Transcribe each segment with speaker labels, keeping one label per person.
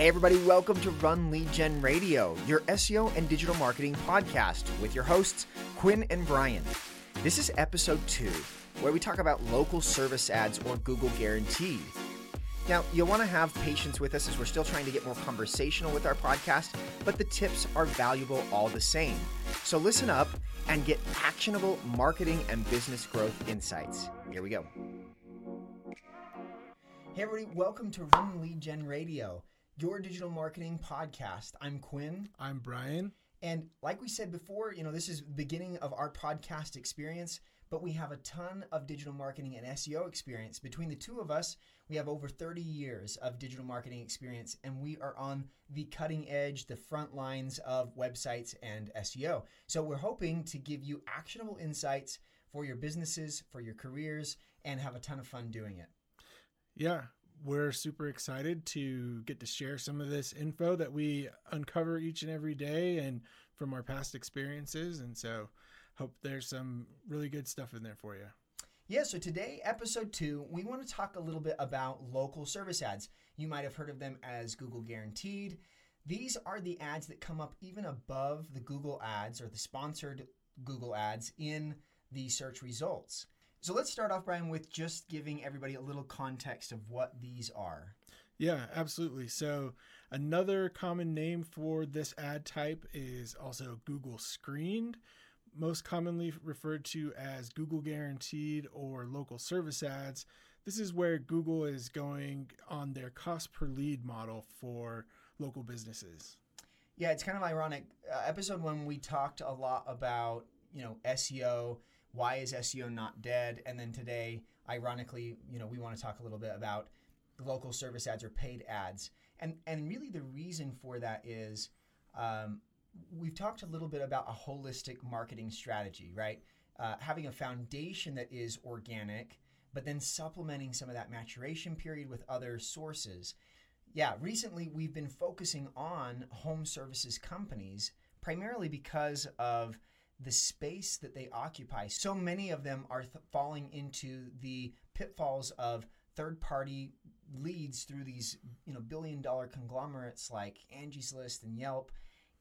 Speaker 1: Hey, everybody, welcome to Run Lead Gen Radio, your SEO and digital marketing podcast with your hosts, Quinn and Brian. This is episode two, where we talk about local service ads or Google Guaranteed. Now, you'll want to have patience with us as we're still trying to get more conversational with our podcast, but the tips are valuable all the same. So listen up and get actionable marketing and business growth insights. Here we go. Hey, everybody, welcome to Run Lead Gen Radio, your digital marketing podcast. I'm Quinn.
Speaker 2: I'm Brian.
Speaker 1: And like we said before, you know, this is the beginning of our podcast experience, but we have a ton of digital marketing and SEO experience. Between the two of us, we have over 30 years of digital marketing experience, and we are on the cutting edge, the front lines of websites and SEO. So we're hoping to give you actionable insights for your businesses, for your careers, and have a ton of fun doing it.
Speaker 2: Yeah, we're super excited to get to share some of this info that we uncover each and every day and from our past experiences. And so, hope there's some really good stuff in there for you.
Speaker 1: Yeah, so today, episode two, we want to talk a little bit about local service ads. You might have heard of them as Google Guaranteed. These are the ads that come up even above the Google ads or the sponsored Google ads in the search results. So let's start off, Brian, with just giving everybody a little context of what these are.
Speaker 2: Yeah, absolutely. So, another common name for this ad type is also Google Screened, most commonly referred to as Google Guaranteed or local service ads. This is where Google is going on their cost per lead model for local businesses.
Speaker 1: Yeah, it's kind of ironic. Uh, episode one, we talked a lot about you know SEO why is SEO not dead? And then today, ironically, you know, we want to talk a little bit about local service ads or paid ads. And and really the reason for that is um, we've talked a little bit about a holistic marketing strategy, right? Uh, having a foundation that is organic, but then supplementing some of that maturation period with other sources. Yeah, recently we've been focusing on home services companies primarily because of the space that they occupy. So many of them are th- falling into the pitfalls of third party leads through these you know billion dollar conglomerates like Angie's List and Yelp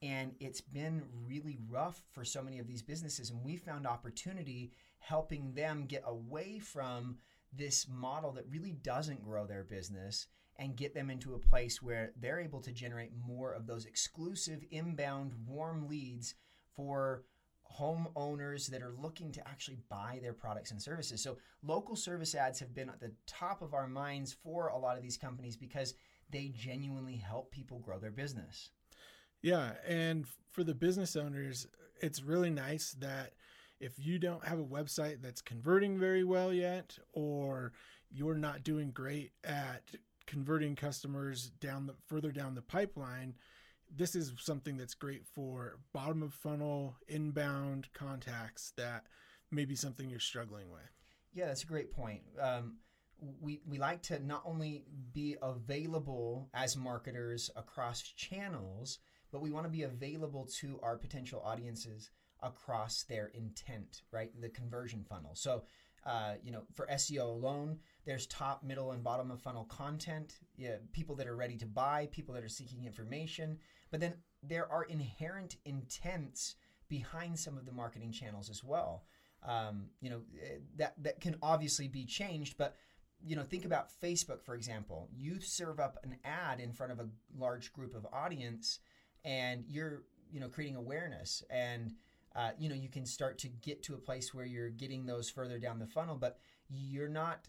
Speaker 1: and it's been really rough for so many of these businesses and we found opportunity helping them get away from this model that really doesn't grow their business and get them into a place where they're able to generate more of those exclusive inbound warm leads for homeowners that are looking to actually buy their products and services. So, local service ads have been at the top of our minds for a lot of these companies because they genuinely help people grow their business.
Speaker 2: Yeah. And for the business owners, it's really nice that if you don't have a website that's converting very well yet, or you're not doing great at converting customers down the further down the pipeline, this is something that's great for bottom of funnel inbound contacts that may be something you're struggling with.
Speaker 1: Yeah, that's a great point. Um, we, we like to not only be available as marketers across channels, but we want to be available to our potential audiences across their intent, right? The conversion funnel. So, uh, you know, for SEO alone, there's top, middle, and bottom of funnel content. Yeah, people that are ready to buy, people that are seeking information, but then there are inherent intents behind some of the marketing channels as well. Um, you know eh, that that can obviously be changed, but you know think about Facebook for example. You serve up an ad in front of a large group of audience, and you're you know creating awareness and. Uh, you know you can start to get to a place where you're getting those further down the funnel but you're not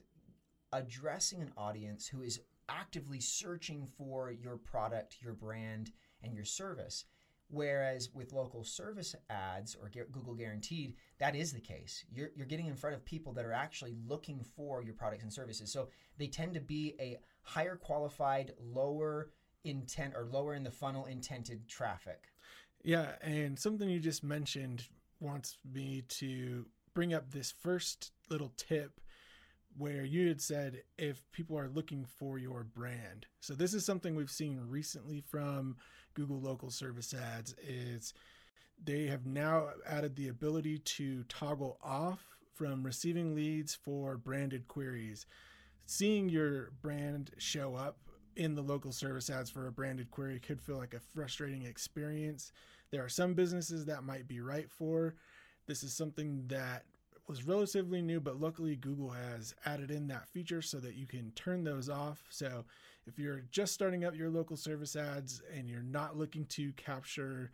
Speaker 1: addressing an audience who is actively searching for your product your brand and your service. Whereas with local service ads or Google Guaranteed, that is the case. You're, you're getting in front of people that are actually looking for your products and services. So they tend to be a higher qualified, lower intent or lower in the funnel intended traffic.
Speaker 2: Yeah. And something you just mentioned wants me to bring up this first little tip where you had said if people are looking for your brand. So this is something we've seen recently from Google local service ads is they have now added the ability to toggle off from receiving leads for branded queries. Seeing your brand show up in the local service ads for a branded query could feel like a frustrating experience. There are some businesses that might be right for. This is something that was relatively new, but luckily Google has added in that feature so that you can turn those off. So if you're just starting up your local service ads and you're not looking to capture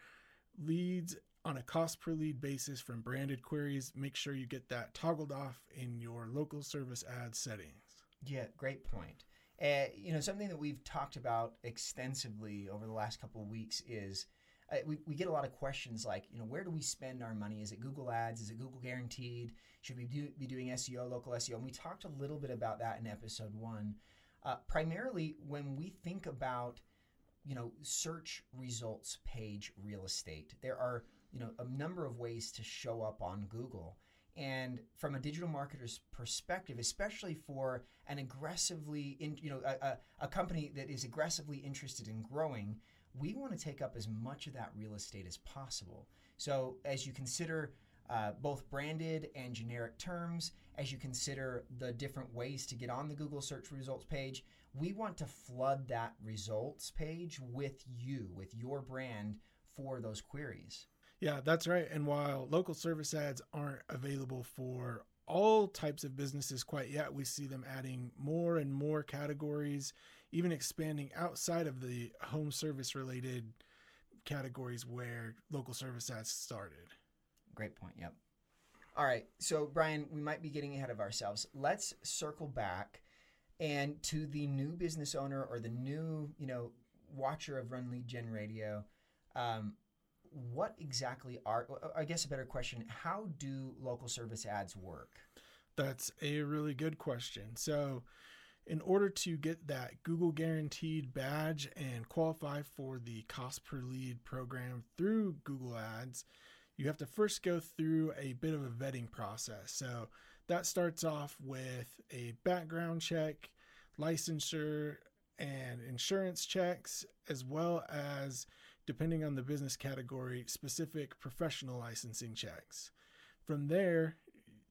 Speaker 2: leads on a cost per lead basis from branded queries, make sure you get that toggled off in your local service ad settings.
Speaker 1: Yeah, great point. Uh, you know, something that we've talked about extensively over the last couple of weeks is we, we get a lot of questions like, you know, where do we spend our money? Is it Google Ads? Is it Google Guaranteed? Should we do, be doing SEO, local SEO? And we talked a little bit about that in episode one. Uh, primarily, when we think about, you know, search results page real estate, there are, you know, a number of ways to show up on Google. And from a digital marketer's perspective, especially for an aggressively, in, you know, a, a, a company that is aggressively interested in growing, we want to take up as much of that real estate as possible. So as you consider uh, both branded and generic terms, as you consider the different ways to get on the Google search results page, we want to flood that results page with you, with your brand for those queries.
Speaker 2: Yeah, that's right. And while local service ads aren't available for all types of businesses quite yet, we see them adding more and more categories, even expanding outside of the home service related categories where local service ads started.
Speaker 1: Great point. Yep. All right. So, Brian, we might be getting ahead of ourselves. Let's circle back and to the new business owner or the new, you know, watcher of Run Lead Gen Radio. Um, what exactly are i guess a better question how do local service ads work
Speaker 2: that's a really good question so in order to get that google guaranteed badge and qualify for the cost per lead program through google ads you have to first go through a bit of a vetting process so that starts off with a background check licensure and insurance checks as well as depending on the business category, specific professional licensing checks. From there,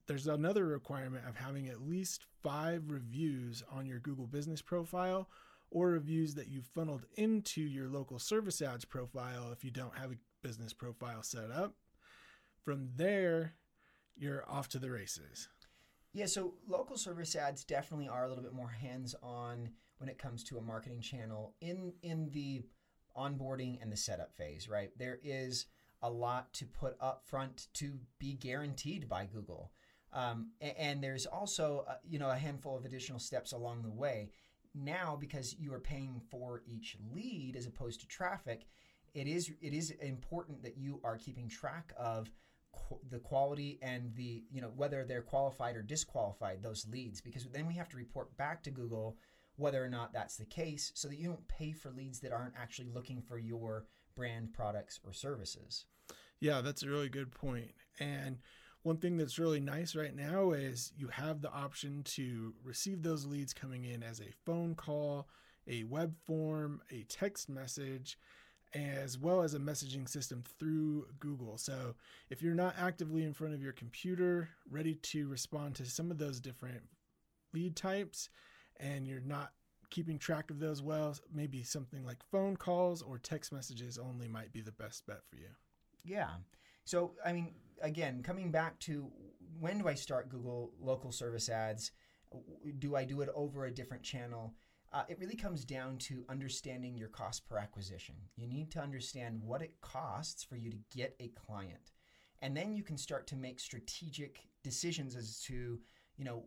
Speaker 2: there's another requirement of having at least five reviews on your Google business profile or reviews that you've funneled into your local service ads profile if you don't have a business profile set up. From there, you're off to the races.
Speaker 1: Yeah, so local service ads definitely are a little bit more hands-on when it comes to a marketing channel in in the onboarding and the setup phase, right? There is a lot to put up front to be guaranteed by Google. Um, and, and, there's also, uh, you know, a handful of additional steps along the way. Now, because you are paying for each lead as opposed to traffic, it is it is important that you are keeping track of qu- the quality and the you know whether they're qualified or disqualified those leads because then we have to report back to Google whether or not that's the case so that you don't pay for leads that aren't actually looking for your brand products or services.
Speaker 2: Yeah, that's a really good point. And one thing that's really nice right now is you have the option to receive those leads coming in as a phone call, a web form, a text message, as well as a messaging system through Google. So if you're not actively in front of your computer, ready to respond to some of those different lead types, and you're not keeping track of those well, maybe something like phone calls or text messages only might be the best bet for you.
Speaker 1: Yeah. So, I mean, again, coming back to when do I start Google local service ads? Do I do it over a different channel? Uh, it really comes down to understanding your cost per acquisition. You need to understand what it costs for you to get a client. And then you can start to make strategic decisions as to, you know,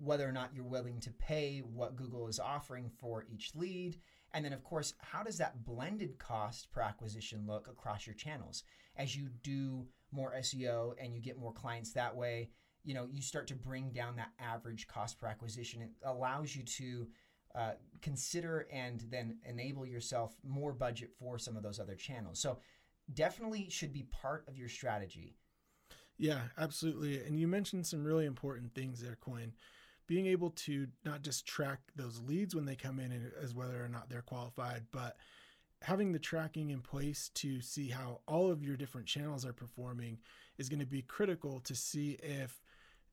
Speaker 1: whether or not you're willing to pay what Google is offering for each lead. And then, of course, how does that blended cost per acquisition look across your channels? As you do more SEO and you get more clients that way, you know, you start to bring down that average cost per acquisition. It allows you to uh, consider and then enable yourself more budget for some of those other channels. So, definitely should be part of your strategy.
Speaker 2: Yeah, absolutely. And you mentioned some really important things there, Quinn being able to not just track those leads when they come in as whether or not they're qualified, but having the tracking in place to see how all of your different channels are performing is going to be critical to see if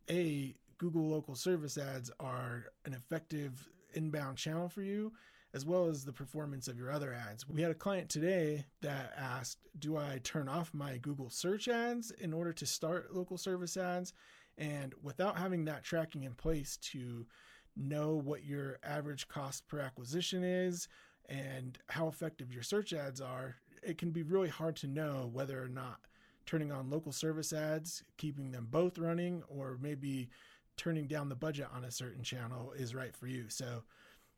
Speaker 2: a Google local service ads are an effective inbound channel for you, as well as the performance of your other ads. We had a client today that asked, Do I turn off my Google search ads in order to start local service ads? And without having that tracking in place to know what your average cost per acquisition is and how effective your search ads are, it can be really hard to know whether or not turning on local service ads, keeping them both running, or maybe turning down the budget on a certain channel is right for you. So,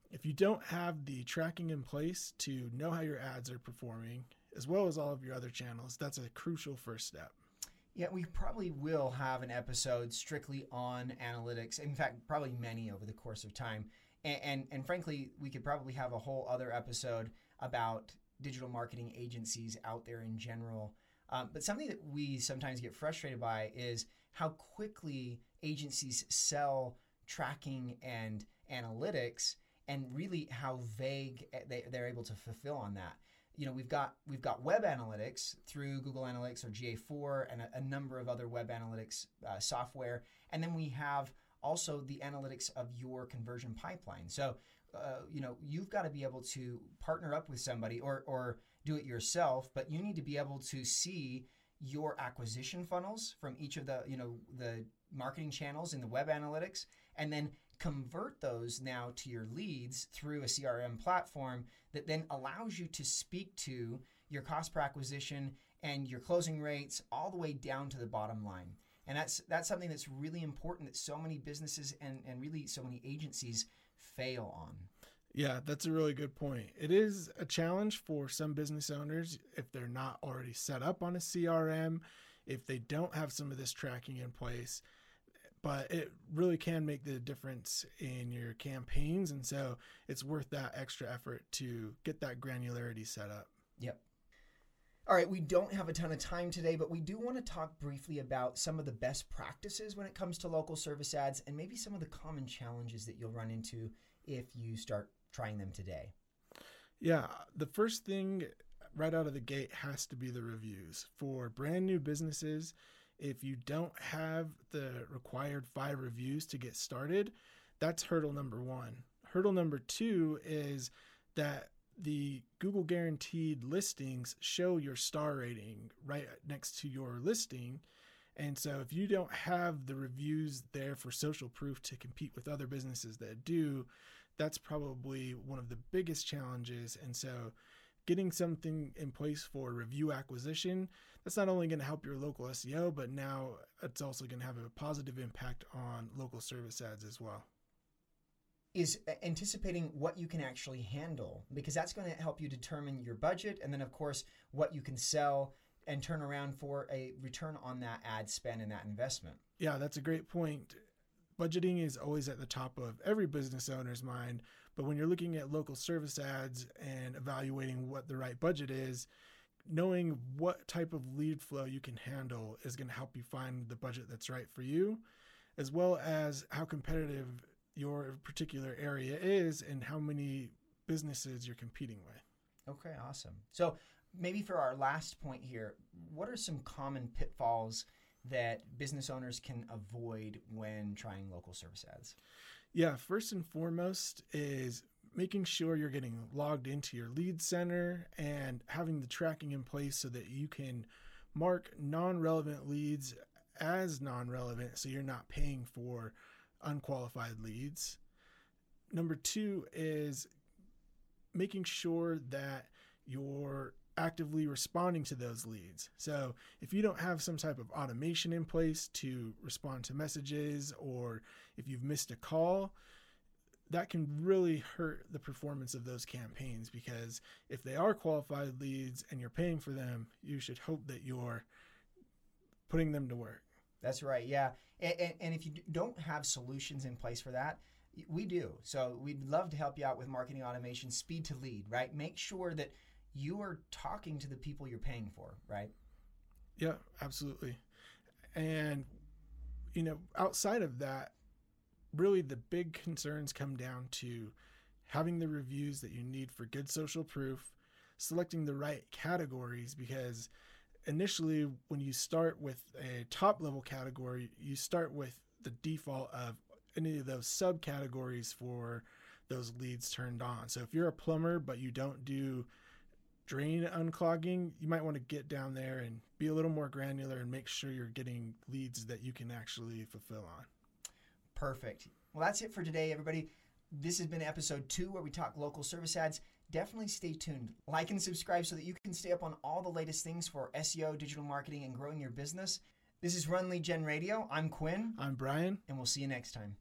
Speaker 2: if you don't have the tracking in place to know how your ads are performing, as well as all of your other channels, that's a crucial first step.
Speaker 1: Yeah, we probably will have an episode strictly on analytics. In fact, probably many over the course of time. And, and, and frankly, we could probably have a whole other episode about digital marketing agencies out there in general. Um, but something that we sometimes get frustrated by is how quickly agencies sell tracking and analytics and really how vague they, they're able to fulfill on that you know we've got we've got web analytics through google analytics or ga4 and a, a number of other web analytics uh, software and then we have also the analytics of your conversion pipeline so uh, you know you've got to be able to partner up with somebody or or do it yourself but you need to be able to see your acquisition funnels from each of the you know the marketing channels in the web analytics and then convert those now to your leads through a CRM platform that then allows you to speak to your cost per acquisition and your closing rates all the way down to the bottom line. And that's that's something that's really important that so many businesses and, and really so many agencies fail on.
Speaker 2: Yeah, that's a really good point. It is a challenge for some business owners if they're not already set up on a CRM, if they don't have some of this tracking in place but it really can make the difference in your campaigns. And so it's worth that extra effort to get that granularity set up.
Speaker 1: Yep. All right, we don't have a ton of time today, but we do want to talk briefly about some of the best practices when it comes to local service ads and maybe some of the common challenges that you'll run into if you start trying them today.
Speaker 2: Yeah, the first thing right out of the gate has to be the reviews. For brand new businesses, if you don't have the required five reviews to get started, that's hurdle number one. Hurdle number two is that the Google guaranteed listings show your star rating right next to your listing. And so if you don't have the reviews there for social proof to compete with other businesses that do, that's probably one of the biggest challenges. And so getting something in place for review acquisition that's not only going to help your local SEO, but now it's also going to have a positive impact on local service ads as well.
Speaker 1: Is uh, anticipating what you can actually handle because that's going to help you determine your budget and then, of course, what you can sell and turn around for a return on that ad spend and that investment.
Speaker 2: Yeah, that's a great point. Budgeting is always at the top of every business owner's mind, but when you're looking at local service ads and evaluating what the right budget is, knowing what type of lead flow you can handle is going to help you find the budget that's right for you, as well as how competitive your particular area is and how many businesses you're competing with.
Speaker 1: Okay, awesome. So, maybe for our last point here, what are some common pitfalls that business owners can avoid when trying local service ads?
Speaker 2: Yeah, first and foremost is making sure you're getting logged into your lead center and having the tracking in place so that you can mark non-relevant leads as non-relevant so you're not paying for unqualified leads. Number 2 is making sure that you're actively responding to those leads. So, if you don't have some type of automation in place to respond to messages or if you've missed a call, that can really hurt the performance of those campaigns because if they are qualified leads and you're paying for them, you should hope that you're putting them to work.
Speaker 1: That's right. Yeah. And, and, if you don't have solutions in place for that, we do. So we'd love to help you out with marketing automation, speed to lead, right? Make sure that you are talking to the people you're paying for, right?
Speaker 2: Yeah, absolutely. And, you know, outside of that, really the big concerns come down to having the reviews that you need for good social proof, selecting the right categories because initially when you start with a top level category, you start with the default of any of those subcategories for those leads turned on. So if you're a plumber but you don't do drain unclogging, you might want to get down there and be a little more granular and make sure you're getting leads that you can actually fulfill on.
Speaker 1: Perfect. Well, that's it for today, everybody. This has been episode two where we talk local service ads. Definitely stay tuned. Like and subscribe so that you can stay up on all the latest things for SEO, digital marketing, and growing your business. This is Run Lead Gen Radio. I'm Quinn,
Speaker 2: I'm Brian.
Speaker 1: and we'll see you next time.